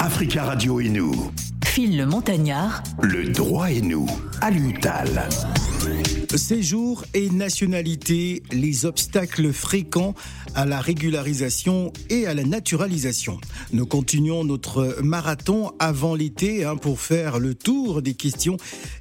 Africa Radio et nous. Phil le Montagnard. Le droit et nous. À l'UTAL. Séjour et nationalité, les obstacles fréquents à la régularisation et à la naturalisation. Nous continuons notre marathon avant l'été hein, pour faire le tour des questions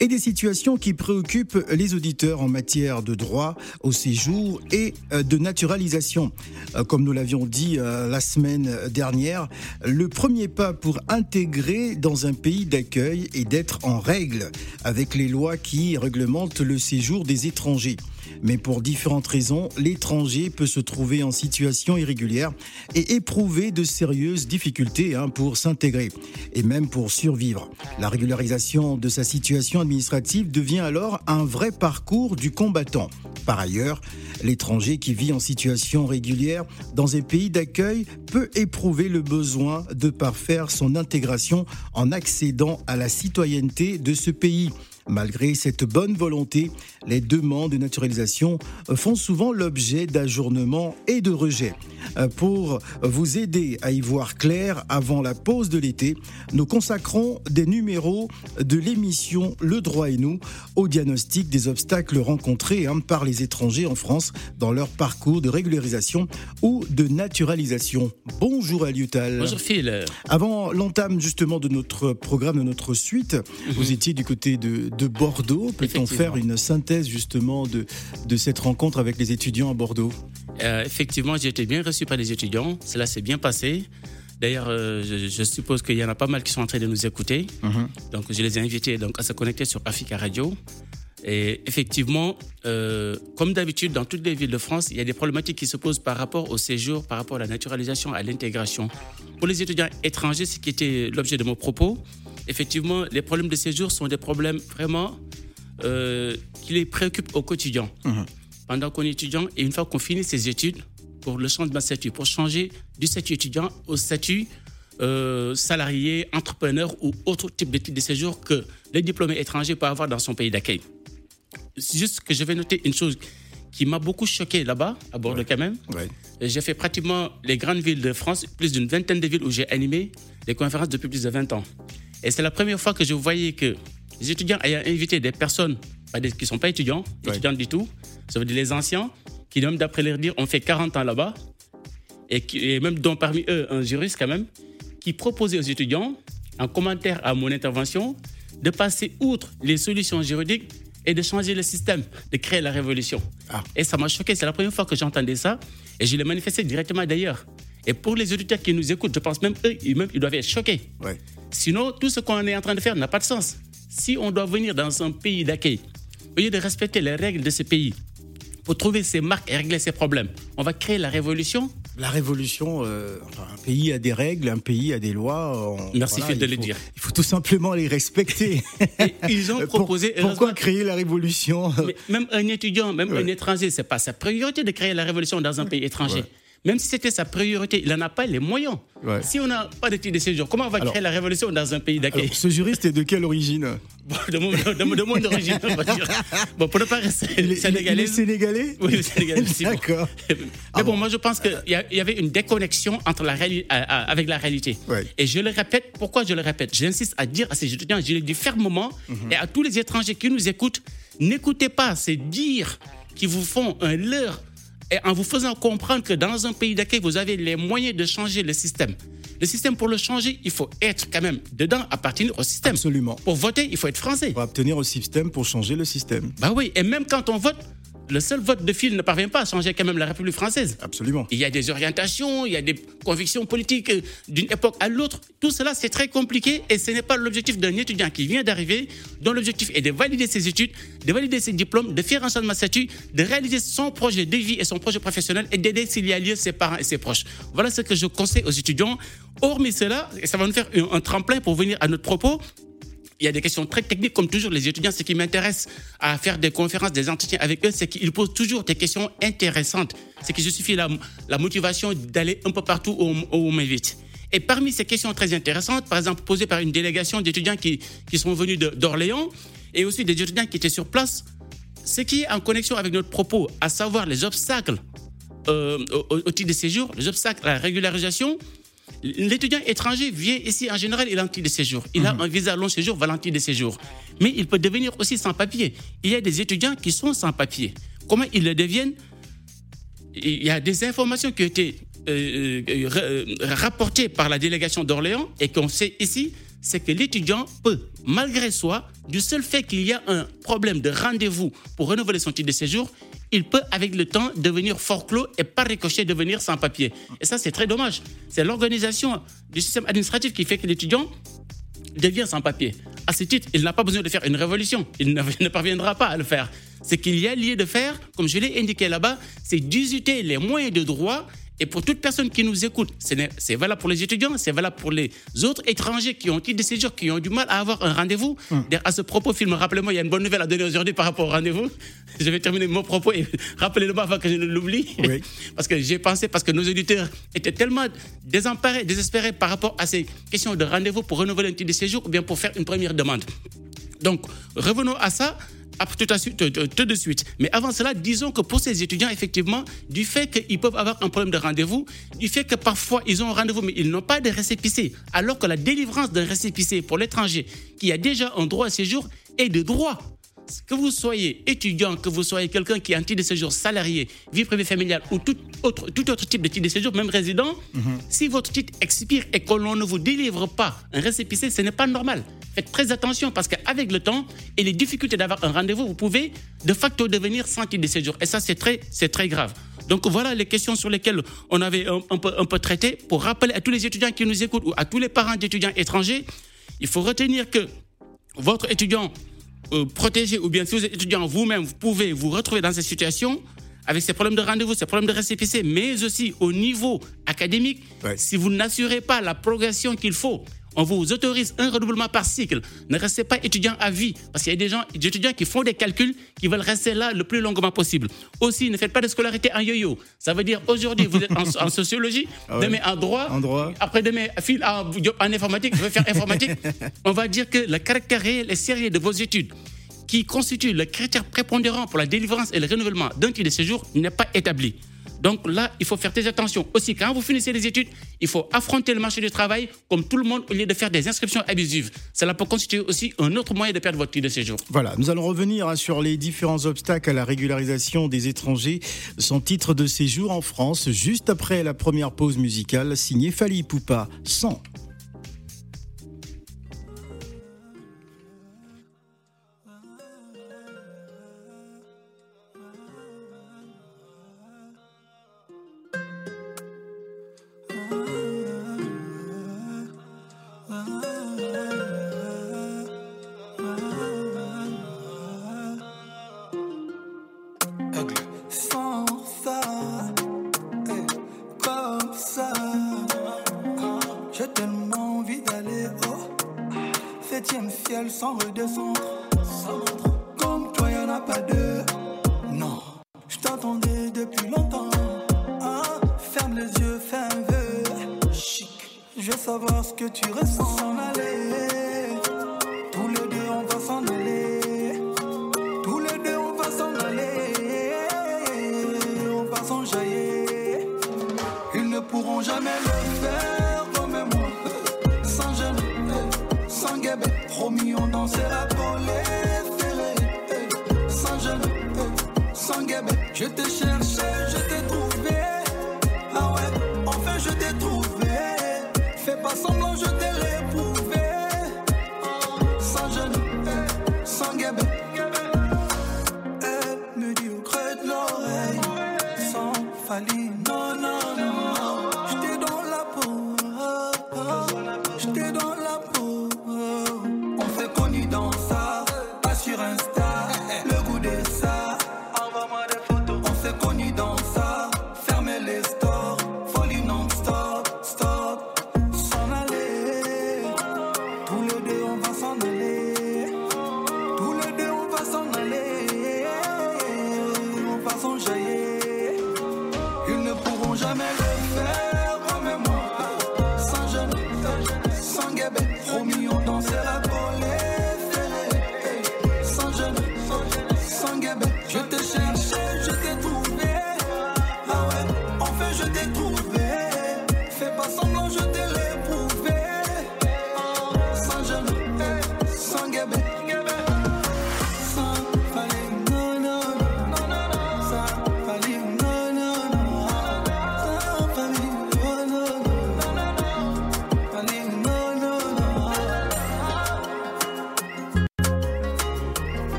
et des situations qui préoccupent les auditeurs en matière de droit au séjour et euh, de naturalisation. Euh, comme nous l'avions dit euh, la semaine dernière, le premier pas pour intégrer dans un pays d'accueil est d'être en règle avec les lois qui réglementent le séjour des étrangers. Mais pour différentes raisons, l'étranger peut se trouver en situation irrégulière et éprouver de sérieuses difficultés hein, pour s'intégrer et même pour survivre. La régularisation de sa situation administrative devient alors un vrai parcours du combattant. Par ailleurs, l'étranger qui vit en situation régulière dans un pays d'accueil peut éprouver le besoin de parfaire son intégration en accédant à la citoyenneté de ce pays. Malgré cette bonne volonté, les demandes de naturalisation font souvent l'objet d'ajournements et de rejets. Pour vous aider à y voir clair avant la pause de l'été, nous consacrons des numéros de l'émission Le droit et nous au diagnostic des obstacles rencontrés hein, par les étrangers en France dans leur parcours de régularisation ou de naturalisation. Bonjour Aliutal. Bonjour Phil. Avant l'entame justement de notre programme, de notre suite, Mhm. vous étiez du côté de, de Bordeaux. Peut-on faire une synthèse justement de, de cette rencontre avec les étudiants à Bordeaux? Euh, effectivement, j'ai été bien reçu par les étudiants. Cela s'est bien passé. D'ailleurs, euh, je, je suppose qu'il y en a pas mal qui sont en train de nous écouter. Donc, je les ai invités donc, à se connecter sur Africa Radio. Et effectivement, euh, comme d'habitude, dans toutes les villes de France, il y a des problématiques qui se posent par rapport au séjour, par rapport à la naturalisation, à l'intégration. Pour les étudiants étrangers, ce qui était l'objet de mon propos, effectivement, les problèmes de séjour sont des problèmes vraiment euh, qui les préoccupent au quotidien. Pendant qu'on est étudiant et une fois qu'on finit ses études, pour le changement de statut, pour changer du statut étudiant au statut euh, salarié, entrepreneur ou autre type de titre de séjour que les diplômés étrangers peuvent avoir dans son pays d'accueil. Juste que je vais noter une chose qui m'a beaucoup choqué là-bas, à Bordeaux quand même. Ouais. J'ai fait pratiquement les grandes villes de France, plus d'une vingtaine de villes où j'ai animé des conférences depuis plus de 20 ans. Et c'est la première fois que je voyais que les étudiants ayant invité des personnes qui ne sont pas étudiants, Ouais. étudiants du tout, ça veut dire les anciens, qui même d'après leur dire, ont fait 40 ans là-bas, et, qui, et même dont parmi eux un juriste quand même, qui proposait aux étudiants, en commentaire à mon intervention, de passer outre les solutions juridiques et de changer le système, de créer la révolution. Ah. Et ça m'a choqué, c'est la première fois que j'entendais ça, et je l'ai manifesté directement d'ailleurs. Et pour les auditeurs qui nous écoutent, je pense même eux, ils, même, ils doivent être choqués. Ouais. Sinon, tout ce qu'on est en train de faire n'a pas de sens. Si on doit venir dans un pays d'accueil, au lieu de respecter les règles de ce pays, pour trouver ses marques et régler ses problèmes, on va créer la révolution. La révolution, euh, enfin, un pays a des règles, un pays a des lois. on- Merci, Phil, de il le faut- dire. Il faut tout simplement les respecter. Et ils ont Euh, Pour- proposé. pourquoi heureusement, créer la révolution? Mais même un étudiant, même Ouais. un étranger, c'est pas sa priorité de créer la révolution dans un pays étranger. Ouais. Même si c'était sa priorité, il n'en a pas les moyens. Ouais. Si on n'a pas de titre de séjour, comment on va Alors- créer la révolution dans un pays d'accueil Ce juriste est de quelle origine Bon, de, mon, de, de mon origine, on va dire. Bon, pour ne pas rester il sénégalais. il est sénégalais Oui, le Sénégal aussi. bon. D'accord. Mais Ah bon, bon. moi je pense qu'il y, y avait une déconnexion entre la avec la réalité. Ouais. Et je le répète, pourquoi je le répète? J'insiste à dire à ces étudiants, je le dis fermement, Mhm. et à tous les étrangers qui nous écoutent, n'écoutez pas ces dires qui vous font un leurre, et en vous faisant comprendre que dans un pays d'accueil, vous avez les moyens de changer le système. Le système, pour le changer, il faut être quand même dedans, appartenir au système. Absolument. Pour voter, il faut être français. Pour obtenir au système pour changer le système. Bah oui, et même quand on vote, le seul vote de fil ne parvient pas à changer quand même la République française. Absolument. Il y a des orientations, il y a des convictions politiques euh, d'une époque à l'autre. Tout cela, c'est très compliqué et ce n'est pas l'objectif d'un étudiant qui vient d'arriver, dont l'objectif est de valider ses études, de valider ses diplômes, de faire un changement de statut, de réaliser son projet de vie et son projet professionnel et d'aider s'il y a lieu ses parents et ses proches. Voilà ce que je conseille aux étudiants. Hormis cela, et ça va nous faire un, un tremplin pour venir à notre propos, il y a des questions très techniques, comme toujours, les étudiants, ce qui m'intéresse à faire des conférences, des entretiens avec eux, c'est qu'ils posent toujours des questions intéressantes. Ce qui justifie la, la motivation d'aller un peu partout où, on- m'invite. Et parmi ces questions très intéressantes, par exemple posées par une délégation d'étudiants qui, qui sont venus d'Orléans, et aussi des étudiants qui étaient sur place, ce qui est en connexion avec notre propos, à savoir les obstacles euh, au, au titre de séjour, les obstacles à la régularisation, L'étudiant étranger vient ici, en général, il a un titre de séjour. Il a un visa long séjour, titre de séjour. Mais il peut devenir aussi sans papier. Il y a des étudiants qui sont sans papier. Comment ils le deviennent? Il y a des informations qui ont été euh, euh, euh, rapportées par la délégation d'Orléans et qu'on sait ici, c'est que l'étudiant peut, malgré soi, du seul fait qu'il y a un problème de rendez-vous pour renouveler son titre de séjour, il peut, avec le temps, devenir fort clos et par ricochet devenir sans papier. Et ça, c'est très dommage. C'est l'organisation du système administratif qui fait que l'étudiant devient sans papier. À ce titre, il n'a pas besoin de faire une révolution. Il ne, parviendra pas à le faire. Ce qu'il y a lieu de faire, comme je l'ai indiqué là-bas, c'est d'user les moyens de droit et pour toute personne qui nous écoute, c'est valable pour les étudiants, c'est valable pour les autres étrangers qui ont eu des séjours, qui ont du mal à avoir un rendez-vous. Hum. À ce propos, film, rappelez-moi, il y a une bonne nouvelle à donner aujourd'hui par rapport au rendez-vous. Je vais terminer mon propos et rappelez-le-moi avant que je ne l'oublie. parce que j'ai pensé, parce que nos auditeurs étaient tellement désemparés, désespérés par rapport à ces questions de rendez-vous pour renouveler un titre de séjour ou bien pour faire une première demande. Donc, revenons à ça tout, tout, de suite. Mais avant cela, disons que pour ces étudiants, effectivement, du fait qu'ils peuvent avoir un problème de rendez-vous, du fait que parfois ils ont un rendez-vous mais ils n'ont pas de récépissé, alors que la délivrance d'un récépissé pour l'étranger qui a déjà un droit à séjour est de droit que vous soyez étudiant, que vous soyez quelqu'un qui a un titre de séjour salarié, vie privée familiale ou tout autre, tout autre type de titre de séjour, même résident, mhm. si votre titre expire et que l'on ne vous délivre pas un récépissé, ce n'est pas normal. Faites très attention parce qu'avec le temps et les difficultés d'avoir un rendez-vous, vous pouvez de facto devenir sans titre de séjour. Et ça, c'est très, c'est très grave. Donc voilà les questions sur lesquelles on avait un, peu, un peu traité pour rappeler à tous les étudiants qui nous écoutent ou à tous les parents d'étudiants étrangers, il faut retenir que votre étudiant euh, protégé ou bien si vous êtes étudiant vous-même, vous pouvez vous retrouver dans cette situation avec ces problèmes de rendez-vous, ces problèmes de récépissé, mais aussi au niveau académique, si vous n'assurez pas la progression qu'il faut on vous autorise un renouvellement par cycle. Ne restez pas étudiant à vie, parce qu'il y a des gens, des étudiants qui font des calculs, qui veulent rester là le plus longuement possible. Aussi, ne faites pas de scolarité en yo-yo. Ça veut dire aujourd'hui vous êtes en, sociologie, ah demain en droit, après demain fil en, en informatique, je vais faire informatique. On va dire que le caractère réel et sérieux de vos études qui constitue le critère prépondérant pour la délivrance et le renouvellement d'un titre de séjour n'est pas établi. Donc là, il faut faire très attention. Aussi, quand vous finissez les études, il faut affronter le marché du travail comme tout le monde au lieu de faire des inscriptions abusives. Cela peut constituer aussi un autre moyen de perdre votre titre de séjour. Voilà, nous allons revenir hein, sur les différents obstacles à la régularisation des étrangers sans titre de séjour en France, juste après la première pause musicale signée Fali Poupa 100. Sans redescendre. Comme toi, y'en a pas deux. Non, je t'attendais depuis longtemps. Ah, ferme les yeux, fais un vœu. Chic, je veux savoir ce que tu ressens.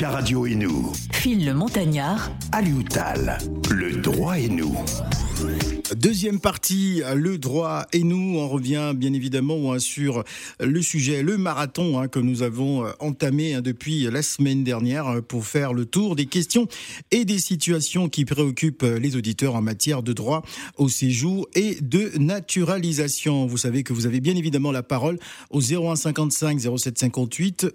Africa Radio et nous. Phil le Montagnard. Alioutal, le droit et nous. Deuxième partie, le droit et nous. On revient bien évidemment hein, sur le sujet, le marathon hein, que nous avons euh, entamé hein, depuis la semaine dernière euh, pour faire le tour des questions et des situations qui préoccupent euh, les auditeurs en matière de droit au séjour et de naturalisation. Vous savez que vous avez bien évidemment la parole au 0155 0758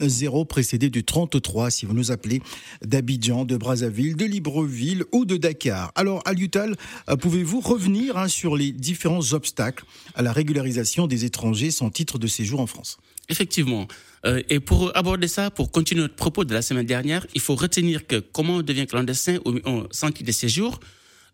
00 précédé du 33 si vous nous appelez d'Abidjan, de Brazzaville, de Libreville ou de Dakar. Alors, à Lutal, Pouvez-vous revenir hein, sur les différents obstacles à la régularisation des étrangers sans titre de séjour en France? Effectivement. Euh, et pour aborder ça, pour continuer notre propos de la semaine dernière, il faut retenir que comment on devient clandestin sans titre de séjour, euh,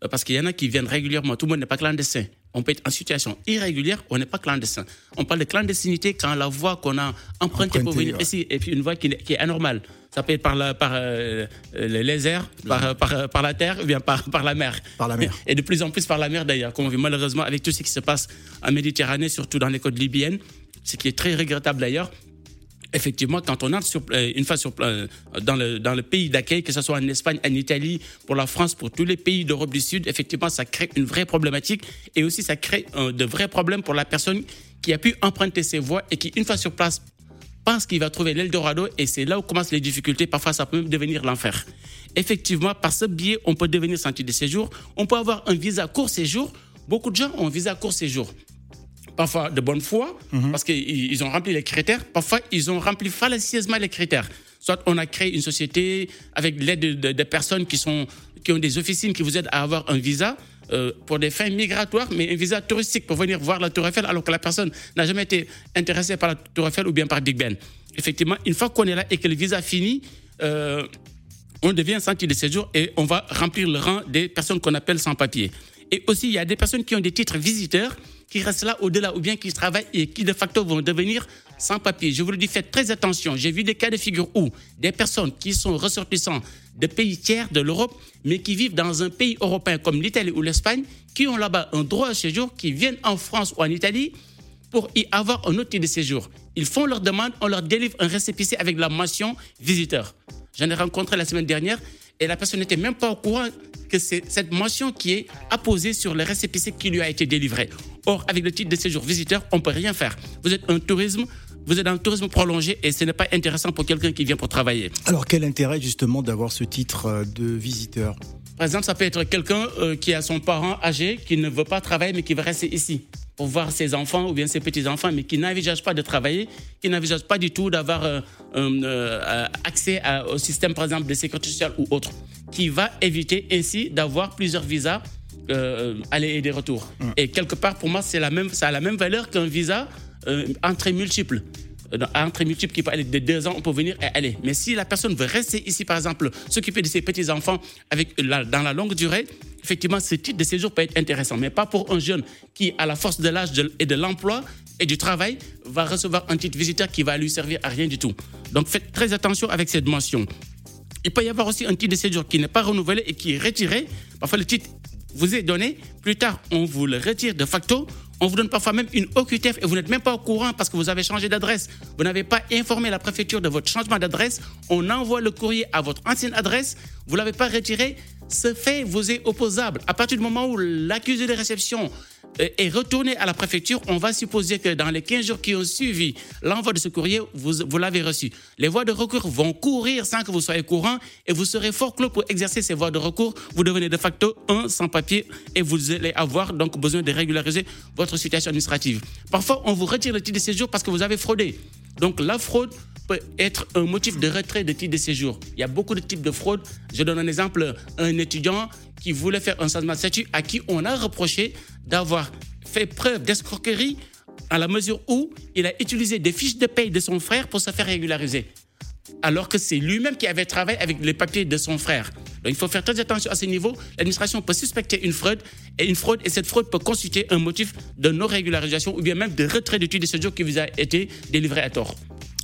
parce qu'il y en a qui viennent régulièrement, tout le monde n'est pas clandestin. On peut être en situation irrégulière, on n'est pas clandestin. On parle de clandestinité quand la voie qu'on a empruntée pour venir ici, et puis une voie qui, qui est anormale. Ça peut être par, la, par euh, les airs, par, par, par, la terre ou bien par, par la mer. Par la mer. Et de plus en plus par la mer d'ailleurs, comme on vit malheureusement avec tout ce qui se passe en Méditerranée, surtout dans les côtes libyennes, ce qui est très regrettable d'ailleurs effectivement, quand on entre sur, euh, une fois sur, euh, dans, le, dans le pays d'accueil, que ce soit en Espagne, en Italie, pour la France, pour tous les pays d'Europe du Sud, effectivement, ça crée une vraie problématique et aussi ça crée de vrais problèmes pour la personne qui a pu emprunter ses voies et qui, une fois sur place, pense qu'il va trouver l'Eldorado et c'est là où commencent les difficultés. Parfois, ça peut même devenir l'enfer. Effectivement, par ce biais, on peut devenir sentier de séjour. On peut avoir un visa court séjour. Beaucoup de gens ont un visa court séjour. Parfois de bonne foi, mhm. parce qu'ils ont rempli les critères. Parfois, ils ont rempli fallacieusement les critères. Soit on a créé une société avec l'aide de, de, personnes qui, sont, qui ont des officines qui vous aident à avoir un visa. Euh, pour des fins migratoires, mais un visa touristique pour venir voir la Tour Eiffel, alors que la personne n'a jamais été intéressée par la Tour Eiffel ou bien par Big Ben. Effectivement, une fois qu'on est là et que le visa finit, euh, on devient sentier de séjour et on va remplir le rang des personnes qu'on appelle sans papier. Et aussi, il y a des personnes qui ont des titres visiteurs qui restent là au-delà ou bien qui travaillent et qui de facto vont devenir sans papier. Je vous le dis, faites très attention. J'ai vu des cas de figure où des personnes qui sont ressortissants de pays tiers de l'Europe, mais qui vivent dans un pays européen comme l'Italie ou l'Espagne, qui ont là-bas un droit de séjour, qui viennent en France ou en Italie pour y avoir un autre titre de séjour. Ils font leur demande, on leur délivre un récépissé avec la mention visiteur. J'en ai rencontré la semaine dernière et la personne n'était même pas au courant que c'est cette mention qui est apposée sur le récépissé qui lui a été délivré. Or, avec le titre de séjour visiteur, on ne peut rien faire. Vous êtes un tourisme vous êtes dans le tourisme prolongé et ce n'est pas intéressant pour quelqu'un qui vient pour travailler. Alors quel intérêt justement d'avoir ce titre euh, de visiteur? Par exemple, ça peut être quelqu'un euh, qui a son parent âgé qui ne veut pas travailler mais qui veut rester ici pour voir ses enfants ou bien ses petits-enfants, mais qui n'envisage pas de travailler, qui n'envisage pas du tout d'avoir euh, euh, accès au système, par exemple, de sécurité sociale ou autre, qui va éviter ainsi d'avoir plusieurs visas euh, aller et des retours. Et quelque part, pour moi, c'est la même, ça a la même valeur qu'un visa entrée multiple. Entrée multiple qui peut aller de deux ans, on peut venir et aller. Mais si la personne veut rester ici, par exemple, s'occuper de ses petits-enfants dans la longue durée, effectivement, ce type de séjour peut être intéressant, mais pas pour un jeune qui, à la force de l'âge et de l'emploi et du travail, va recevoir un titre visiteur qui va lui servir à rien du tout. Donc faites très attention avec cette mention. Il peut y avoir aussi un titre de séjour qui n'est pas renouvelé et qui est retiré. Parfois, le titre vous est donné, plus tard, on vous le retire de facto. On vous donne parfois même une OQTF et vous n'êtes même pas au courant parce que vous avez changé d'adresse. Vous n'avez pas informé la préfecture de votre changement d'adresse. On envoie le courrier à votre ancienne adresse. Vous ne l'avez pas retiré ce fait vous est opposable. À partir du moment où l'accusé de réception euh, est retourné à la préfecture, on va supposer que dans les 15 jours qui ont suivi l'envoi de ce courrier, vous, vous l'avez reçu. Les voies de recours vont courir sans que vous soyez courant et vous serez fort clos pour exercer ces voies de recours. Vous devenez de facto un sans papier et vous allez avoir donc besoin de régulariser votre situation administrative. Parfois, on vous retire le titre de séjour parce que vous avez fraudé. Donc la fraude être un motif de retrait de titre de séjour. Il y a beaucoup de types de fraude. Je donne un exemple. Un étudiant qui voulait faire un changement de statut à qui on a reproché d'avoir fait preuve d'escroquerie à la mesure où il a utilisé des fiches de paye de son frère pour se faire régulariser. Alors que c'est lui-même qui avait travaillé avec les papiers de son frère. Donc il faut faire très attention à ce niveau. L'administration peut suspecter une fraude et une fraude et cette fraude peut constituer un motif de non-régularisation ou bien même de retrait d'études de séjour qui vous a été délivré à tort.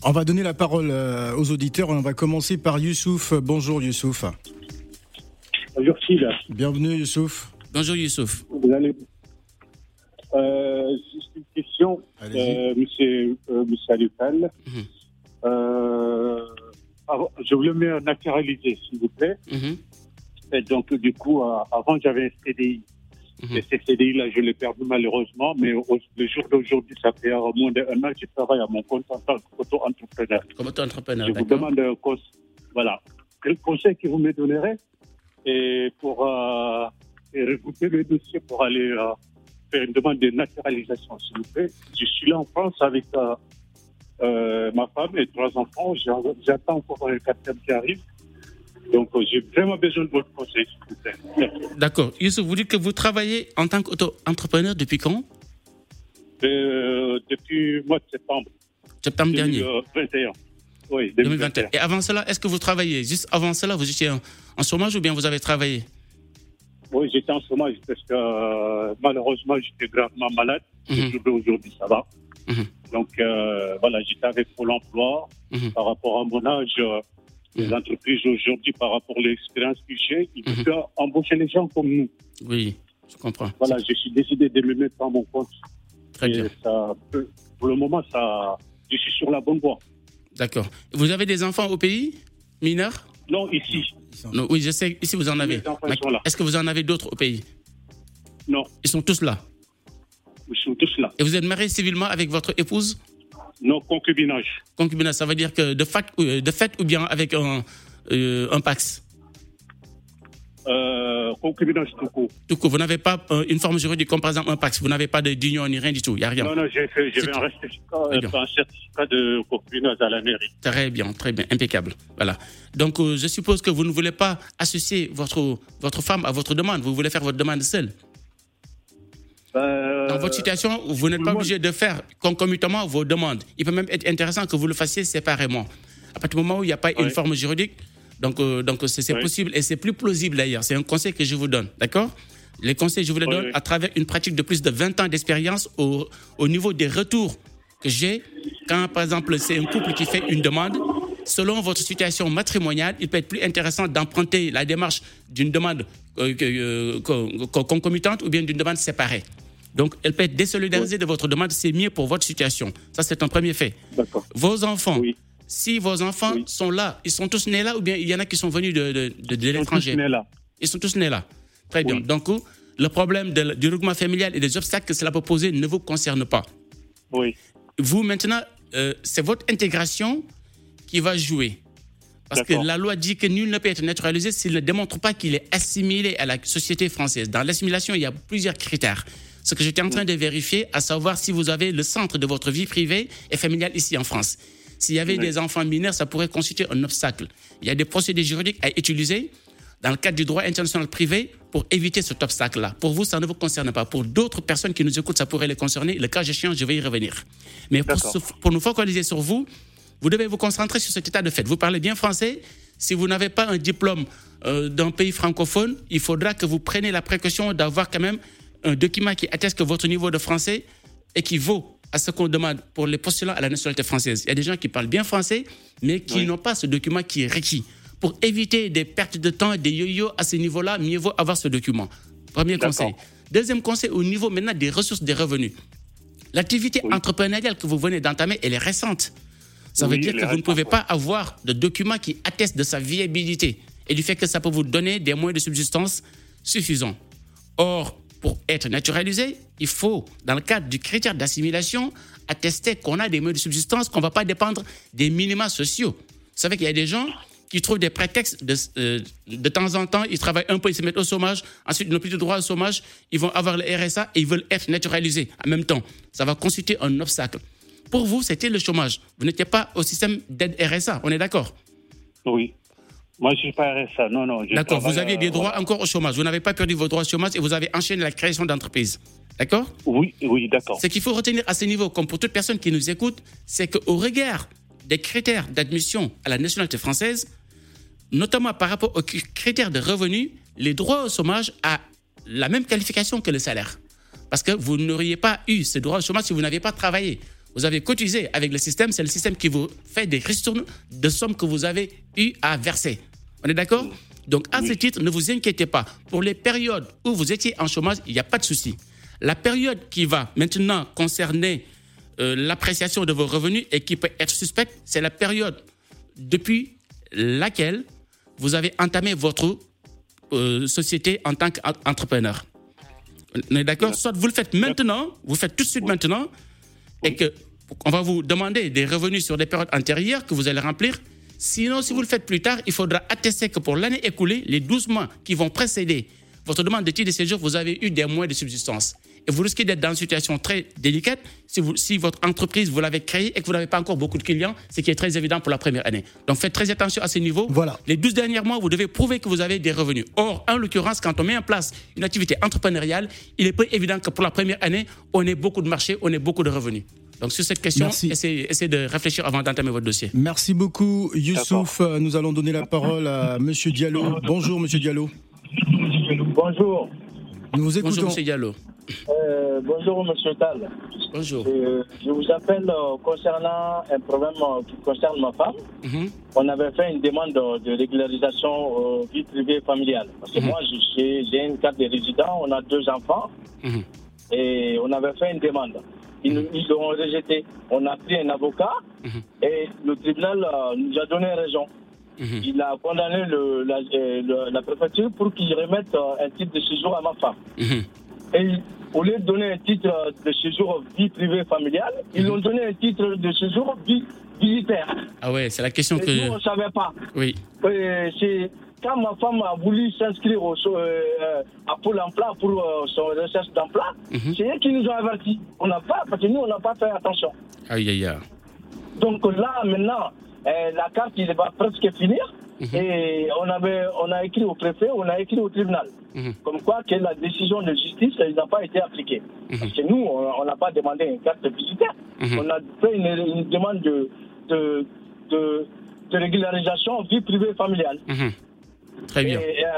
On va donner la parole euh, aux auditeurs et on va commencer par Youssouf. Bonjour Youssouf. Bonjour Phil. Bienvenue Youssouf. Bonjour Youssouf. Vous allez euh, Juste une question, euh, monsieur, euh, monsieur Alupal. Mhm. Euh, avant- je voulais me naturaliser, s'il vous plaît. Mhm, Et donc, du coup, avant, j'avais un CDI. Mhm. Et ce CDI-là, je l'ai perdu malheureusement, mais au, le jour d'aujourd'hui, ça fait moins d'un an que je travaille à mon compte en tant qu'auto-entrepreneur. Comme auto-entrepreneur, Je vous demande un conseil. Voilà. Quel conseil que vous me donnerez et pour euh, et regrouper le dossier pour aller euh, faire une demande de naturalisation, s'il vous plaît. Je suis là en France avec euh, euh, ma femme et trois enfants. J'attends encore un quatrième qui arrive. Donc, euh, j'ai vraiment besoin de votre conseil, s'il vous plaît. Merci. D'accord. Youssouf, vous dites que vous travaillez en tant qu'auto-entrepreneur depuis quand? Euh, depuis le mois de septembre Septembre dernier. 2021. Oui, 2021. 2021. Et avant cela, est-ce que vous travaillez Juste avant cela, vous étiez en, en chômage ou bien vous avez travaillé? Oui, j'étais en chômage parce que euh, malheureusement, j'étais gravement malade. Mhm. Aujourd'hui, ça va. Mhm. Donc, euh, voilà, j'étais avec Pôle emploi. Mhm. Par rapport à mon âge, euh, les Mhm. entreprises aujourd'hui, par rapport à l'expérience que j'ai, ils Mhm. peuvent embaucher les gens comme nous. Oui, je comprends. Voilà, je suis décidé de me mettre à mon compte. Très Et bien. ça pour le moment, ça, je suis sur la bonne voie. D'accord. Vous avez des enfants au pays Mineurs? Non, ici, Non, Oui, je sais. Ici, vous en avez. Est-ce que vous en avez d'autres au pays? Non, Ils sont tous là. ils sont tous là. Et vous êtes marié civilement avec votre épouse? Non, concubinage. Concubinage, ça veut dire que de fait, euh, de fait ou bien avec un, euh, un pax? Euh, concubinage tout court. Tout court, vous n'avez pas euh, une forme juridique comme par exemple un pax. Vous n'avez pas d'union ni rien du tout. Il n'y a rien. Non, non, j'ai fait, un, certificat, un certificat de concubinage à la mairie. Très bien, très bien, impeccable. Voilà. Donc, euh, je suppose que vous ne voulez pas associer votre, votre femme à votre demande. Vous voulez faire votre demande seule? Euh, Dans votre situation, vous n'êtes pas obligé de faire concomitamment vos demandes. Il peut même être intéressant que vous le fassiez séparément. À partir du moment où il n'y a pas une forme juridique, donc euh, donc c'est possible et c'est plus plausible d'ailleurs. C'est un conseil que je vous donne, d'accord? Les conseils, je vous les donne à travers une pratique de plus de 20 ans d'expérience au, au niveau des retours que j'ai. Quand, par exemple, c'est un couple qui fait une demande, selon votre situation matrimoniale, il peut être plus intéressant d'emprunter la démarche d'une demande euh, euh, co- co- concomitante ou bien d'une demande séparée. Donc, elle peut être désolidarisée de votre demande, c'est mieux pour votre situation. Ça, c'est un premier fait. Vos enfants, Oui. si vos enfants Oui. sont là, ils sont tous nés là ou bien il y en a qui sont venus de, de, de- de Ils sont l'étranger? tous nés là. Ils sont tous nés là. Très bien. Donc, le problème du regroupement familial et des obstacles que cela peut poser ne vous concerne pas. Oui. Vous, maintenant, euh, c'est votre intégration qui va jouer. Parce que la loi dit que nul ne peut être naturalisé s'il ne démontre pas qu'il est assimilé à la société française. Dans l'assimilation, il y a plusieurs critères. Ce que j'étais en train de vérifier, à savoir si vous avez le centre de votre vie privée et familiale ici en France. S'il y avait Oui. des enfants mineurs, ça pourrait constituer un obstacle. Il y a des procédés juridiques à utiliser dans le cadre du droit international privé pour éviter cet obstacle-là. Pour vous, ça ne vous concerne pas. Pour d'autres personnes qui nous écoutent, ça pourrait les concerner. Le cas échéant, je vais y revenir. Mais pour nous focaliser sur vous, vous devez vous concentrer sur cet état de fait. Vous parlez bien français. Si vous n'avez pas un diplôme euh, d'un pays francophone, il faudra que vous preniez la précaution d'avoir quand même un document qui atteste que votre niveau de français équivaut à ce qu'on demande pour les postulants à la nationalité française. Il y a des gens qui parlent bien français, mais qui Oui. n'ont pas ce document qui est requis. Pour éviter des pertes de temps, des yo-yo à ce niveau-là, mieux vaut avoir ce document. Premier conseil. Deuxième conseil, au niveau maintenant des ressources, des revenus. L'activité Oui. entrepreneuriale que vous venez d'entamer, elle est récente. Ça veut dire que vous ne pouvez pas avoir de document qui atteste de sa viabilité et du fait que ça peut vous donner des moyens de subsistance suffisants. Or, pour être naturalisé, il faut, dans le cadre du critère d'assimilation, attester qu'on a des moyens de subsistance, qu'on ne va pas dépendre des minima sociaux. Vous savez qu'il y a des gens qui trouvent des prétextes de, euh, de temps en temps, ils travaillent un peu, ils se mettent au chômage, ensuite ils n'ont plus de droit au chômage, ils vont avoir le RSA et ils veulent être naturalisés en même temps. Ça va constituer un obstacle. Pour vous, c'était le chômage. Vous n'étiez pas au système d'aide RSA, on est d'accord? Oui. Moi, je suis pas RSA. Non, non. je D'accord, vous aviez des droits encore au chômage. Vous n'avez pas perdu vos droits au chômage et vous avez enchaîné la création d'entreprises. D'accord? Oui, oui, d'accord. Ce qu'il faut retenir à ce niveau, comme pour toute personne qui nous écoute, c'est qu'au regard des critères d'admission à la nationalité française, notamment par rapport aux critères de revenus, les droits au chômage a la même qualification que le salaire. Parce que vous n'auriez pas eu ce droit au chômage si vous n'aviez pas travaillé. Vous avez cotisé avec le système, c'est le système qui vous fait des ristournes de sommes que vous avez eu à verser. On est d'accord Donc à ce titre, ne vous inquiétez pas. Pour les périodes où vous étiez en chômage, il n'y a pas de souci. La période qui va maintenant concerner euh, l'appréciation de vos revenus et qui peut être suspecte, c'est la période depuis laquelle vous avez entamé votre euh, société en tant qu'entrepreneur. On est d'accord Soit vous le faites maintenant, vous faites tout de suite maintenant, et que on va vous demander des revenus sur des périodes antérieures que vous allez remplir. Sinon, si vous le faites plus tard, il faudra attester que pour l'année écoulée, les 12 mois qui vont précéder votre demande de titre de séjour, vous avez eu des mois de subsistance. Et vous risquez d'être dans une situation très délicate si, vous, si votre entreprise, vous l'avez créée et que vous n'avez pas encore beaucoup de clients, ce qui est très évident pour la première année. Donc faites très attention à ce niveau. Voilà. Les 12 derniers mois, vous devez prouver que vous avez des revenus. Or, en l'occurrence, quand on met en place une activité entrepreneuriale, il est peu évident que pour la première année, on ait beaucoup de marchés, on ait beaucoup de revenus. Donc sur cette question, essayez, essayez, de réfléchir avant d'entamer votre dossier. Merci beaucoup, Youssouf. Nous allons donner la parole à Monsieur Diallo. Bonjour, Monsieur Diallo. Bonjour. Nous vous écoutons. Bonjour, Monsieur Diallo. Euh, bonjour, Monsieur Tal. Bonjour. Euh, je vous appelle euh, concernant un problème euh, qui concerne ma femme. Mhm. On avait fait une demande de régularisation vie privée familiale. Parce que Mhm. moi, je- j'ai une carte de résident, on a deux enfants Mhm. et on avait fait une demande. Ils, nous- ils l'ont rejeté. On a pris un avocat Mhm. et le tribunal euh, nous a donné raison. Mhm. Il a condamné le- la, euh, le- la préfecture pour qu'il remette euh, un titre de séjour à ma femme. Mhm. Et au lieu de donner un titre de séjour vie privée familiale, ils Mhm. ont donné un titre de séjour vie visitaire. Ah ouais, c'est la question Et que... nous, on ne savait pas. Oui. Et c'est quand ma femme a voulu s'inscrire au, euh, à Pôle emploi pour euh, son recherche d'emploi, Mhm. c'est eux qui nous ont avertis. On n'a pas, parce que nous, on n'a pas fait attention. Aïe, aïe, aïe. Donc là, maintenant, euh, la carte, il va presque finir. Mhm. Et on, avait, on a écrit au préfet, on a écrit au tribunal. Mhm. Comme quoi que la décision de justice n'a pas été appliquée. Parce que nous, on n'a pas demandé une carte visitaire. On a fait une, une demande de, de, de, de régularisation vie privée familiale. Très bien. Et, euh,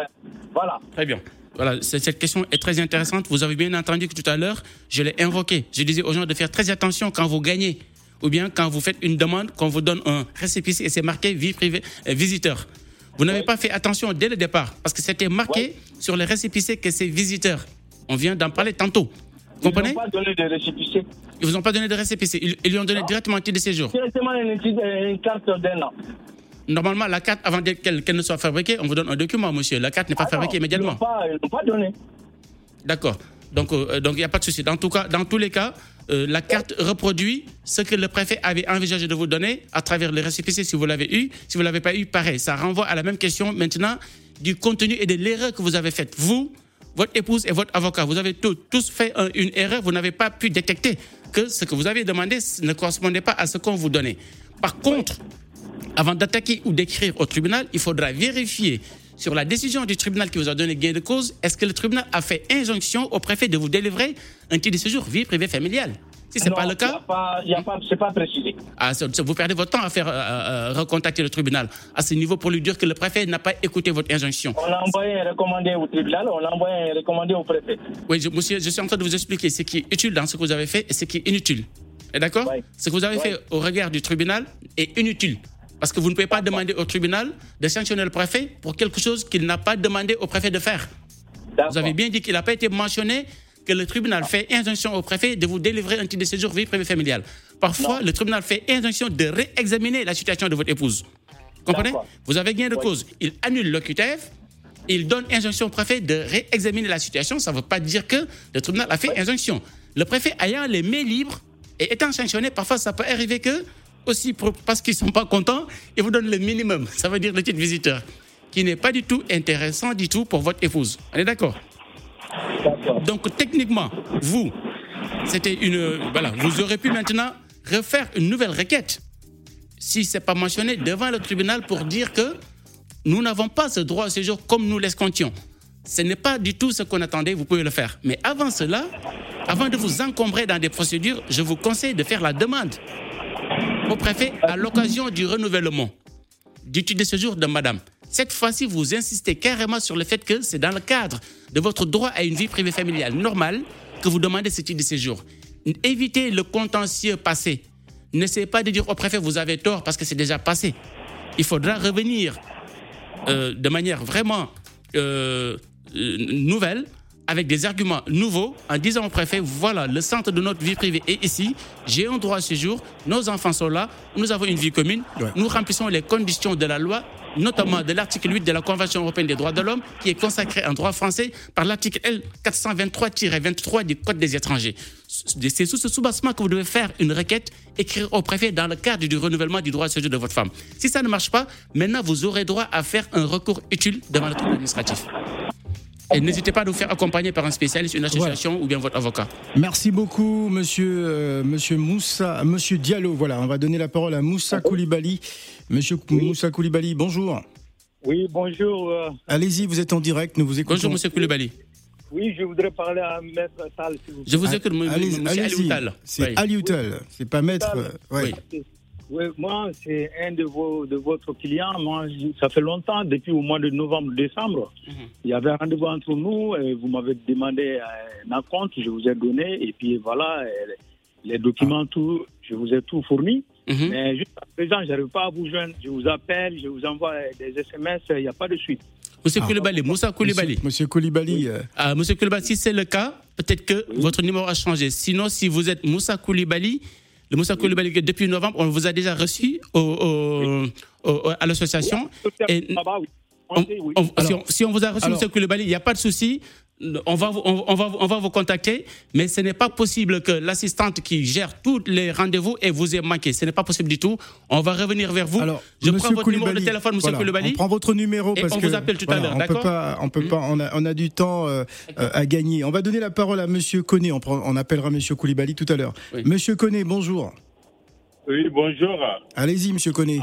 voilà. Très bien. Voilà, cette question est très intéressante. Vous avez bien entendu que tout à l'heure, je l'ai invoqué. Je disais aux gens de faire très attention quand vous gagnez ou bien quand vous faites une demande, qu'on vous donne un récépissé et c'est marqué vie privée euh, visiteur. Vous n'avez pas fait attention dès le départ parce que c'était marqué sur le récépissé que c'est visiteur. On vient d'en parler tantôt. Vous Ils comprenez? n'ont pas donné de récépissé. Ils vous ont pas donné de récépissé. Ils, ils lui ont donné directement un titre de séjour. Directement une, une carte d'un an. Normalement, la carte, avant qu'elle ne soit fabriquée, on vous donne un document, monsieur. La carte n'est pas Ah non, fabriquée immédiatement. Ils ils n'ont pas donné. D'accord. Donc, euh, donc il n'y a pas de souci. Dans, tout cas, dans tous les cas, euh, la carte reproduit ce que le préfet avait envisagé de vous donner à travers le récépissé si vous l'avez eu. Si vous ne l'avez pas eu, pareil. Ça renvoie à la même question maintenant du contenu et de l'erreur que vous avez faite. Vous, votre épouse et votre avocat, vous avez tous, tous fait un- une erreur. Vous n'avez pas pu détecter que ce que vous avez demandé ne correspondait pas à ce qu'on vous donnait. Par contre, avant d'attaquer ou d'écrire au tribunal, il faudra vérifier sur la décision du tribunal qui vous a donné gain de cause, est-ce que le tribunal a fait injonction au préfet de vous délivrer un titre de séjour vie privée familiale? Si ce n'est pas le cas, y a pas- C'est pas précisé. ah, vous perdez votre temps à faire euh, euh, recontacter le tribunal à ce niveau pour lui dire que le préfet n'a pas écouté votre injonction. On a envoyé un recommandé au tribunal, on a envoyé un recommandé au préfet. Oui, je, monsieur, je suis en train de vous expliquer ce qui est utile dans ce que vous avez fait et ce qui est inutile. Et D'accord? Oui. Ce que vous avez Oui. fait au regard du tribunal est inutile. Parce que vous ne pouvez pas demander au tribunal de sanctionner le préfet pour quelque chose qu'il n'a pas demandé au préfet de faire. Vous avez bien dit qu'il n'a pas été mentionné que le tribunal fait injonction au préfet de vous délivrer un titre de séjour vie privée familiale. Parfois, le tribunal fait injonction de réexaminer la situation de votre épouse. Comprenez? Vous avez gain de Oui. cause. Il annule l'OQTF, il donne injonction au préfet de réexaminer la situation. Ça ne veut pas dire que le tribunal a fait injonction. Le préfet ayant les mains libres et étant sanctionné, parfois ça peut arriver que, aussi pour- parce qu'ils ne sont pas contents, ils vous donnent le minimum. Ça veut dire le titre visiteur, qui n'est pas du tout intéressant du tout pour votre épouse. On est d'accord? Donc techniquement, vous, c'était une, voilà, vous aurez pu maintenant refaire une nouvelle requête, si c'est pas mentionné devant le tribunal pour dire que nous n'avons pas ce droit au séjour comme nous l'escomptions. Ce n'est pas du tout ce qu'on attendait. Vous pouvez le faire. Mais avant cela, Avant de vous encombrer dans des procédures, je vous conseille de faire la demande au préfet à l'occasion du renouvellement du titre de séjour de madame. Cette fois-ci, vous insistez carrément sur le fait que c'est dans le cadre de votre droit à une vie privée familiale normale que vous demandez ce titre de séjour. Évitez le contentieux passé. N'essayez pas de dire au préfet vous avez tort parce que c'est déjà passé. Il faudra revenir euh, de manière vraiment euh, nouvelle avec des arguments nouveaux en disant au préfet, voilà, le centre de notre vie privée est ici, j'ai un droit à séjour, nos enfants sont là, nous avons une vie commune, nous remplissons les conditions de la loi, notamment de l'article 8 de la Convention européenne des droits de l'homme, qui est consacré en droit français par l'article L 423-23 du Code des étrangers. C'est sous ce soubassement que vous devez faire une requête, écrire au préfet dans le cadre du renouvellement du droit à séjour de votre femme. Si ça ne marche pas, maintenant vous aurez droit à faire un recours utile devant le tribunal administratif. Et n'hésitez pas à nous faire accompagner par un spécialiste, une association ou bien votre avocat. Merci beaucoup, monsieur, euh, monsieur Moussa, monsieur Diallo. Voilà, on va donner la parole à Moussa Koulibaly. Monsieur Moussa Koulibaly, bonjour. Oui, bonjour. euh, Allez-y, vous êtes en direct, nous vous écoutons. Bonjour, monsieur Koulibaly. oui, je voudrais parler à Maître Tal, s'il vous. Je vous écoute. Alioutal. C'est. Alioutal, c'est pas maître. euh. Oui. Oui, moi, c'est un de, vos, de votre clients. Moi, ça fait longtemps, depuis au mois de novembre-décembre. Mhm. Il y avait un rendez-vous entre nous et vous m'avez demandé euh, un compte, je vous ai donné. Et puis voilà, euh, les documents, tout, je vous ai tout fourni. Mhm. Mais jusqu'à présent, je n'arrive pas à vous joindre. Je vous appelle, je vous envoie des SMS, il n'y a pas de suite. Monsieur Ah. Koulibaly, Moussa Koulibaly. Monsieur, monsieur Koulibaly, euh, Ah, monsieur Koulibaly, si c'est le cas, peut-être que votre numéro a changé. Sinon, si vous êtes Moussa Koulibaly, le Moussa Koulibaly depuis novembre, on vous a déjà reçu au- au- au- à l'association. Et oui. on- Oui. on- si, on, si on vous a reçu, alors- monsieur Koulibaly, il n'y a pas de souci. On va, vous- on, on va, on va vous contacter, mais ce n'est pas possible que l'assistante qui gère tous les rendez-vous et vous ait manqué. Ce n'est pas possible du tout. On va revenir vers vous. alors, Je monsieur prends votre numéro de téléphone, monsieur voilà, Koulibaly. On prend votre numéro Et parce on que vous appelle tout à l'heure, on peut d'accord pas, on peut Hmm. pas, on a, on a du temps euh, euh, à gagner. On va donner la parole à monsieur Koné. On, prend- on appellera monsieur Koulibaly tout à l'heure. Oui. Monsieur Koné, bonjour. Oui, bonjour. Allez-y, monsieur Koné.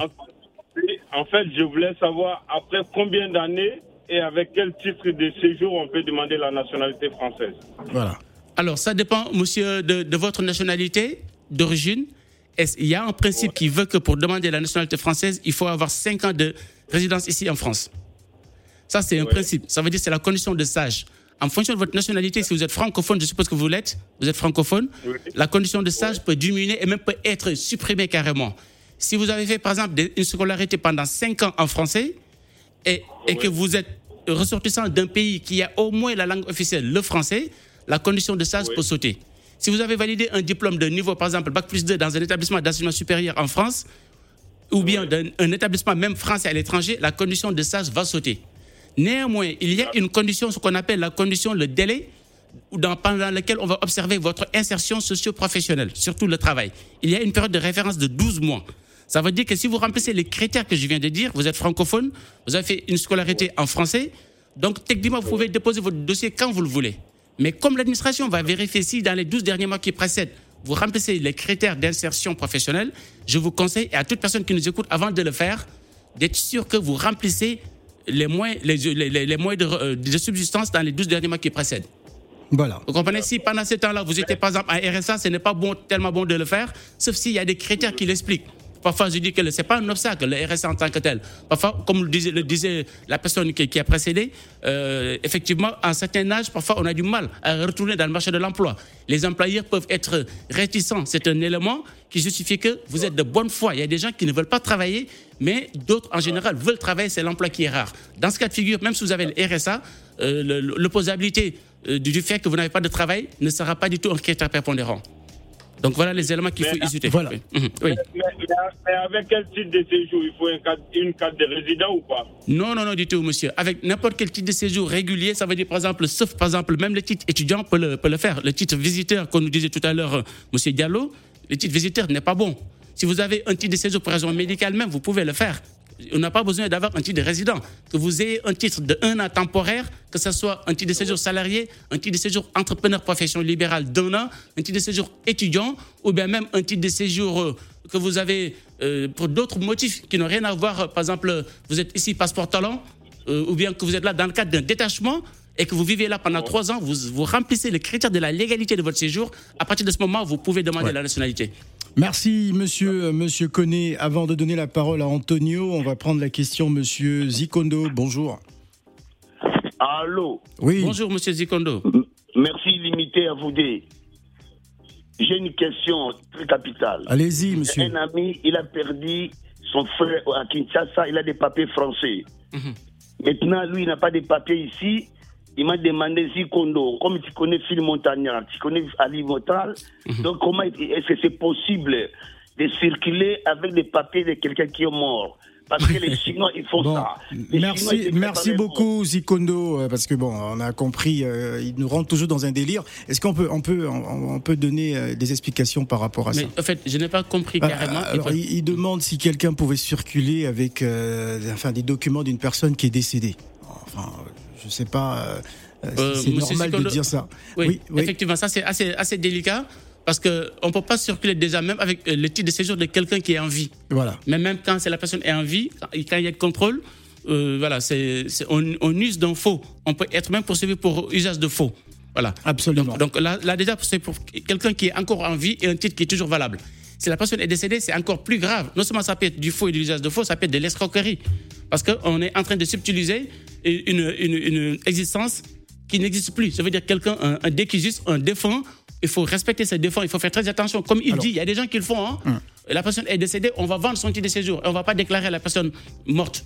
En fait, je voulais savoir après combien d'années et avec quel titre de séjour on peut demander la nationalité française. Voilà. Alors, ça dépend, monsieur, de, de votre nationalité d'origine. Il y a un principe qui veut que pour demander la nationalité française, il faut avoir 5 ans de résidence ici en France? Ça, c'est un Ouais. principe. Ça veut dire que c'est la condition de sage. En fonction de votre nationalité, si vous êtes francophone, je suppose que vous l'êtes, vous êtes francophone, Oui. la condition de sage peut diminuer et même peut être supprimée carrément. Si vous avez fait, par exemple, une scolarité pendant 5 ans en français et, et que vous êtes ressortissant d'un pays qui a au moins la langue officielle, le français, la condition de sage Oui. peut sauter. Si vous avez validé un diplôme de niveau, par exemple, Bac plus 2 dans un établissement d'enseignement supérieur en France, ou bien d'un un établissement même français à l'étranger, la condition de sage va sauter. Néanmoins, il y a une condition, ce qu'on appelle la condition, le délai, dans, pendant lequel on va observer votre insertion socio-professionnelle, surtout le travail. Il y a une période de référence de 12 mois. Ça veut dire que si vous remplissez les critères que je viens de dire, vous êtes francophone, vous avez fait une scolarité en français, donc techniquement, vous pouvez déposer votre dossier quand vous le voulez. Mais comme l'administration va vérifier si dans les 12 derniers mois qui précèdent, vous remplissez les critères d'insertion professionnelle, je vous conseille, et à toute personne qui nous écoute avant de le faire, d'être sûr que vous remplissez les moyens, les, les- les- les moyens de, euh, de subsistance dans les 12 derniers mois qui précèdent. Voilà. Vous comprenez? Si pendant ce temps-là, vous étiez par exemple à RSA, ce n'est pas bon, tellement bon de le faire, sauf s'il y a des critères qui l'expliquent. Parfois, je dis que ce n'est pas un obstacle, le RSA en tant que tel. Parfois, comme le disait, la personne qui, a précédé, euh, effectivement, à un certain âge, parfois, on a du mal à retourner dans le marché de l'emploi. Les employeurs peuvent être réticents. C'est un élément qui justifie que vous êtes de bonne foi. Il y a des gens qui ne veulent pas travailler, mais d'autres, en général, veulent travailler. C'est l'emploi qui est rare. Dans ce cas de figure, même si vous avez le RSA, euh, l'opposabilité euh, du fait que vous n'avez pas de travail ne sera pas du tout un critère prépondérant. Donc voilà les éléments qu'il faut hésiter. Voilà. Oui. Mhm. Oui. Mais, mais- mais avec quel titre de séjour? Il faut carte- une carte de résident ou pas? Non, non, non, du tout, monsieur. Avec n'importe quel titre de séjour régulier, ça veut dire, par exemple, sauf, par exemple, même le titre étudiant peut le, peut le faire. Le titre visiteur, comme nous disait tout à l'heure euh, monsieur Diallo, le titre visiteur n'est pas bon. Si vous avez un titre de séjour pour raison médicale même, vous pouvez le faire. On n'a pas besoin d'avoir un titre de résident. Que vous ayez un titre de un an temporaire, que ce soit un titre de séjour salarié, un titre de séjour entrepreneur profession libérale d'un an, un titre de séjour étudiant, ou bien même un titre de séjour euh, que vous avez euh, pour d'autres motifs qui n'ont rien à voir. Par exemple, vous êtes ici passeport talent, euh, ou bien que vous êtes là dans le cadre d'un détachement, et que vous vivez là pendant trois ans, vous, vous remplissez les critères de la légalité de votre séjour. À partir de ce moment, vous pouvez demander la nationalité. Merci, monsieur, monsieur Koné. Avant de donner la parole à Antonio, on va prendre la question, monsieur Zikondo. Bonjour. Allô Oui. Bonjour, monsieur Zikondo. Merci, limité à vous deux. J'ai une question très capitale. Allez-y, monsieur. Un ami, il a perdu son frère à Kinshasa, il a des papiers français. Mhm. Maintenant, lui, il n'a pas de papiers ici. Il m'a demandé Zikondo, comme tu connais Phil Montagnard, tu connais Ali Motral, Mhm. donc comment est-ce que c'est possible de circuler avec des papiers de quelqu'un qui est mort? Parce que les Chinois, ils font Bon, ça. Les merci, beaucoup Zikondo, euh, parce que bon, on a compris, euh, il nous rentre toujours dans un délire. Est-ce qu'on peut, on peut, on, on peut donner euh, des explications par rapport à ça? Mais en fait, je n'ai pas compris Bah, carrément. alors, il, il demande si quelqu'un pouvait circuler avec, euh, enfin, des documents d'une personne qui est décédée. Enfin, euh, je sais pas. euh, euh, si Euh, c'est normal de dire ça. Oui, Oui, oui. effectivement, ça c'est assez, assez délicat parce qu'on ne peut pas circuler déjà même avec le titre de séjour de quelqu'un qui est en vie. Voilà. Mais même quand c'est la personne est en vie, quand il y a contrôle, euh, voilà, c'est, c'est- on, on use d'un faux. On peut être même poursuivi pour usage de faux. Voilà. Absolument. Donc, donc là, là, déjà, c'est pour quelqu'un qui est encore en vie et un titre qui est toujours valable. Si la personne est décédée, c'est encore plus grave. Non seulement ça peut être du faux et de l'usage de faux, ça peut être de l'escroquerie. Parce qu'on est en train de subtiliser une, une, une existence qui n'existe plus. Ça veut dire quelqu'un, un, un déquisiste, un défunt, il faut respecter ses défunts, il faut faire très attention. Comme il Alors- dit, il y a des gens qui le font. hein. La personne est décédée, on va vendre son titre de séjour. On ne va pas déclarer la personne morte.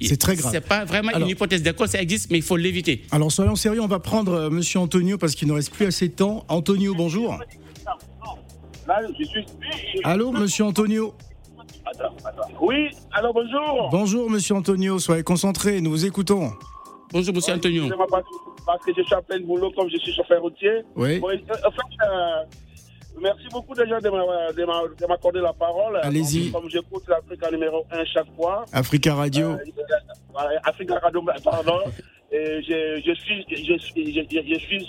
C'est très grave. C'est pas vraiment Alors- une hypothèse d'école, ça existe, mais il faut l'éviter. Alors soyons sérieux, on va prendre euh, Monsieur Antonio parce qu'il ne reste plus assez de temps. Antonio, bonjour. Là, je suis. Allô, Monsieur Antonio. Attends, attends. Oui, alors bonjour. Bonjour, Monsieur Antonio. Soyez concentré, nous vous écoutons. Bonjour, monsieur Antonio. Parce, parce que je suis à plein de boulot comme je suis chauffeur routier. Oui. Bon, euh, en fait, euh, merci beaucoup déjà de m'a- de m'a- de m'accorder la parole. Allez-y. Comme, comme j'écoute l'Afrique en numéro 1 chaque fois. Africa Radio. Euh, Africa Radio, pardon. Et je, je, suis, je, suis- je, je- je suis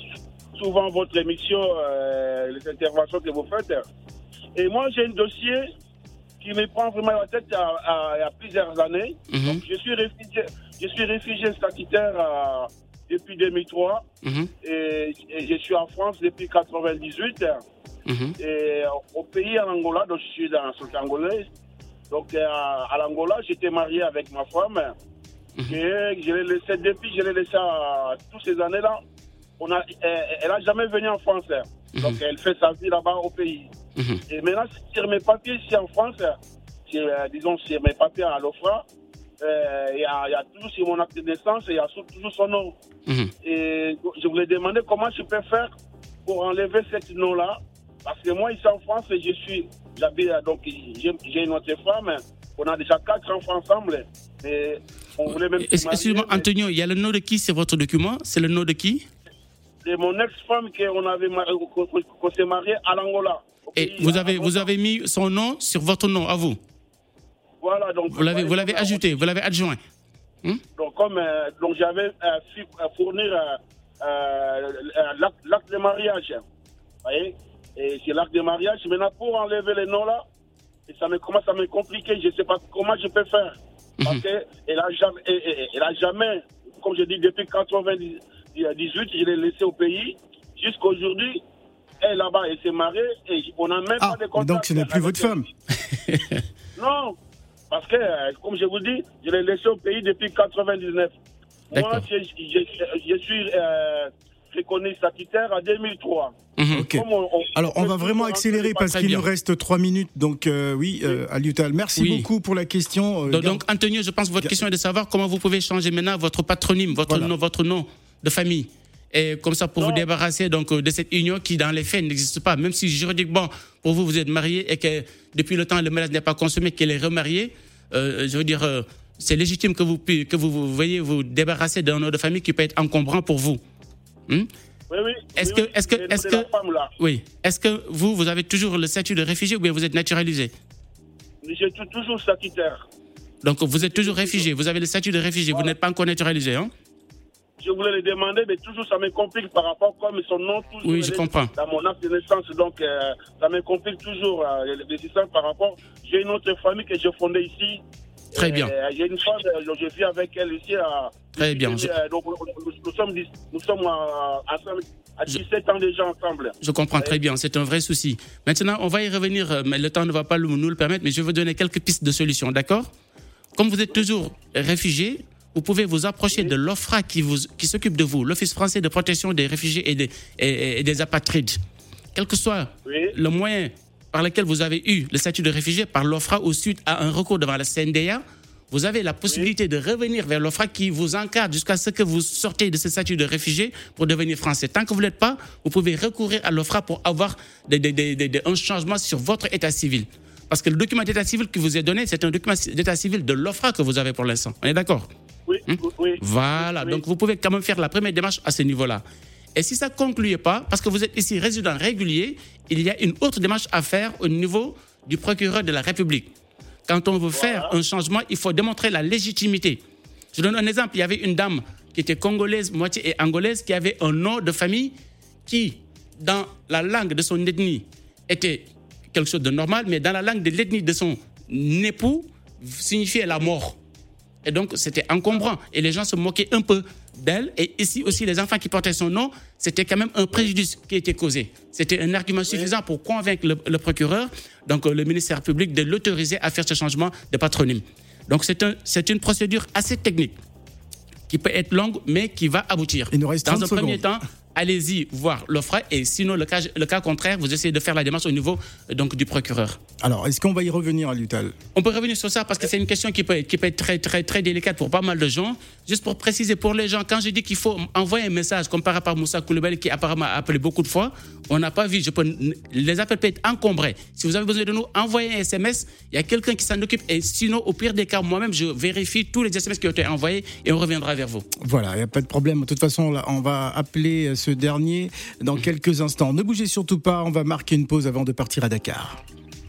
souvent votre émission, euh, les interventions que vous faites. Et moi, j'ai un dossier qui me prend vraiment la tête il y a, à- y a plusieurs années. Mhm. Donc, je suis réfugié, je suis réfugié statutaire euh, depuis 2003 Mhm, et, et je suis en France depuis 98. mhm. Et au pays en Angola, donc je suis dans la société angolaise. Donc euh, à l'Angola, j'étais marié avec ma femme. Et je l'ai laissé depuis, je l'ai laissé à, toutes ces années-là. On a, elle, elle a jamais venu en France. Donc elle fait sa vie là-bas au pays. Mhm. Et maintenant, sur mes papiers ici en France, sur, euh, disons sur mes papiers à l'OFRA, euh, il y, a, il y a toujours sur mon acte de naissance, il y a toujours son nom. Mhm. Et je voulais demander comment je peux faire pour enlever ce nom-là. Parce que moi, ici en France, je suis, j'habite, donc j'ai une autre femme. On a déjà quatre enfants ensemble. Et on voulait même Excusez-moi, Antonio, il y a le nom de qui sur votre document? C'est le nom de qui? C'est mon ex-femme qu'on avait qu'on s'est marié à l'Angola. Et vous avez, vous avez mis son nom sur votre nom, à vous Voilà, donc. Vous l'avez, vous l'avez ajouté, vous l'avez adjoint Donc, comme euh, donc j'avais euh, euh, fournir euh, l'acte de mariage. Vous voyez? Et c'est l'acte de mariage. Maintenant, pour enlever les noms là, et ça me commence à me compliquer. Je ne sais pas comment je peux faire. Parce qu'elle a jamais, elle, elle- elle a jamais, comme je dis, depuis 98, je l'ai laissé au pays. Jusqu'à aujourd'hui, elle là-bas, elle s'est mariée et on n'a même Ah, pas de contact. donc ce n'est plus votre femme. Non, parce que, euh, comme je vous dis, je l'ai laissé au pays depuis 99. Moi, je, je- je suis euh, reconnu statutaire en 2003. Mhm. Ok. Comme on- on- Alors, on va vraiment accélérer parce qu'il nous reste trois minutes. Donc, euh, oui, euh, Aliutal, merci Oui. beaucoup pour la question. Euh, donc, donc, Antonio, je pense que votre question est de savoir comment vous pouvez changer maintenant votre patronyme, votre, Voilà. nom, votre nom de famille. Et comme ça, pour vous débarrasser donc, de cette union qui, dans les faits, n'existe pas. Même si juridiquement, pour vous, vous êtes marié et que depuis le temps, le mariage n'est pas consommé, qu'elle est remariée, euh, je veux dire, euh, c'est légitime que vous, que vous, vous veuillez vous débarrasser d'un nom de famille qui peut être encombrant pour vous. Hmm? Oui, oui. Est-ce oui, que- est-ce que- est-ce que-. Oui. Est-ce que vous, vous avez toujours le statut de réfugié ou bien vous êtes naturalisé? Je suis toujours statutaire. Donc, vous êtes toujours réfugié. Vous avez le statut de réfugié. Vous n'êtes pas encore naturalisé, hein? Je voulais le demander, mais toujours ça me complique par rapport comme son nom toujours Oui, je comprends. dans mon acte de naissance. Donc, euh, ça me complique toujours euh, les décisions par rapport. J'ai une autre famille que j'ai fondée ici. Très bien. Euh, J'ai une femme, je vis avec elle ici à, Très bien. Je, donc, nous, sommes, nous sommes ensemble à 17 ans déjà ensemble. je comprends très bien, c'est un vrai souci. Maintenant, on va y revenir, mais le temps ne va pas nous nous le permettre, mais je vais vous donner quelques pistes de solutions, d'accord? Comme vous êtes toujours réfugié, vous pouvez vous approcher de l'OFRA qui, vous, qui s'occupe de vous, l'Office français de protection des réfugiés et des, et- et des apatrides. Quel que soit Oui. le moyen par lequel vous avez eu le statut de réfugié, par l'OFRA ou suite à un recours devant la CNDA, vous avez la possibilité de revenir vers l'OFRA qui vous encadre jusqu'à ce que vous sortez de ce statut de réfugié pour devenir français. Tant que vous ne l'êtes pas, vous pouvez recourir à l'OFRA pour avoir des- des- des- un changement sur votre état civil. Parce que le document d'état civil qui vous est donné, c'est un document d'état civil de l'OFRA que vous avez pour l'instant. On est d'accord? Oui, oui, oui. voilà, Oui. donc vous pouvez quand même faire la première démarche à ce niveau-là. Et si ça ne concluait pas, parce que vous êtes ici résident régulier, il y a une autre démarche à faire au niveau du procureur de la République. Quand on veut faire un changement, il faut démontrer la légitimité. Je donne un exemple. Il y avait une dame qui était congolaise, moitié et angolaise, qui avait un nom de famille qui, dans la langue de son ethnie, était quelque chose de normal, mais dans la langue de l'ethnie de son époux, signifiait la mort. Et donc, c'était encombrant. Et les gens se moquaient un peu d'elle. Et ici aussi, les enfants qui portaient son nom, c'était quand même un préjudice qui était causé. C'était un argument suffisant pour convaincre le, le procureur, donc euh, le ministère public, de l'autoriser à faire ce changement de patronyme. Donc, c'est un, une procédure assez technique qui peut être longue, mais qui va aboutir. Il nous reste Dans 30 un premier temps, allez-y voir l'OFRA. Et sinon, le cas, le cas contraire, vous essayez de faire la démarche au niveau euh, donc, du procureur. Alors, est-ce qu'on va y revenir à l'UTAL On peut revenir sur ça parce que c'est une question qui peut, qui peut être très, très, très délicate pour pas mal de gens. Juste pour préciser pour les gens, quand je dis qu'il faut envoyer un message, comme par rapport à Moussa Koulibaly qui apparemment a appelé beaucoup de fois, on n'a pas vu. Je peux, les appels peuvent être encombrés. Si vous avez besoin de nous, envoyez un SMS. Il y a quelqu'un qui s'en occupe. Et sinon, au pire des cas, moi-même, je vérifie tous les SMS qui ont été envoyés et on reviendra vers vous. Voilà, il n'y a pas de problème. De toute façon, là, on va appeler euh, ce dernier dans quelques instants. Ne bougez surtout pas, on va marquer une pause avant de partir à Dakar.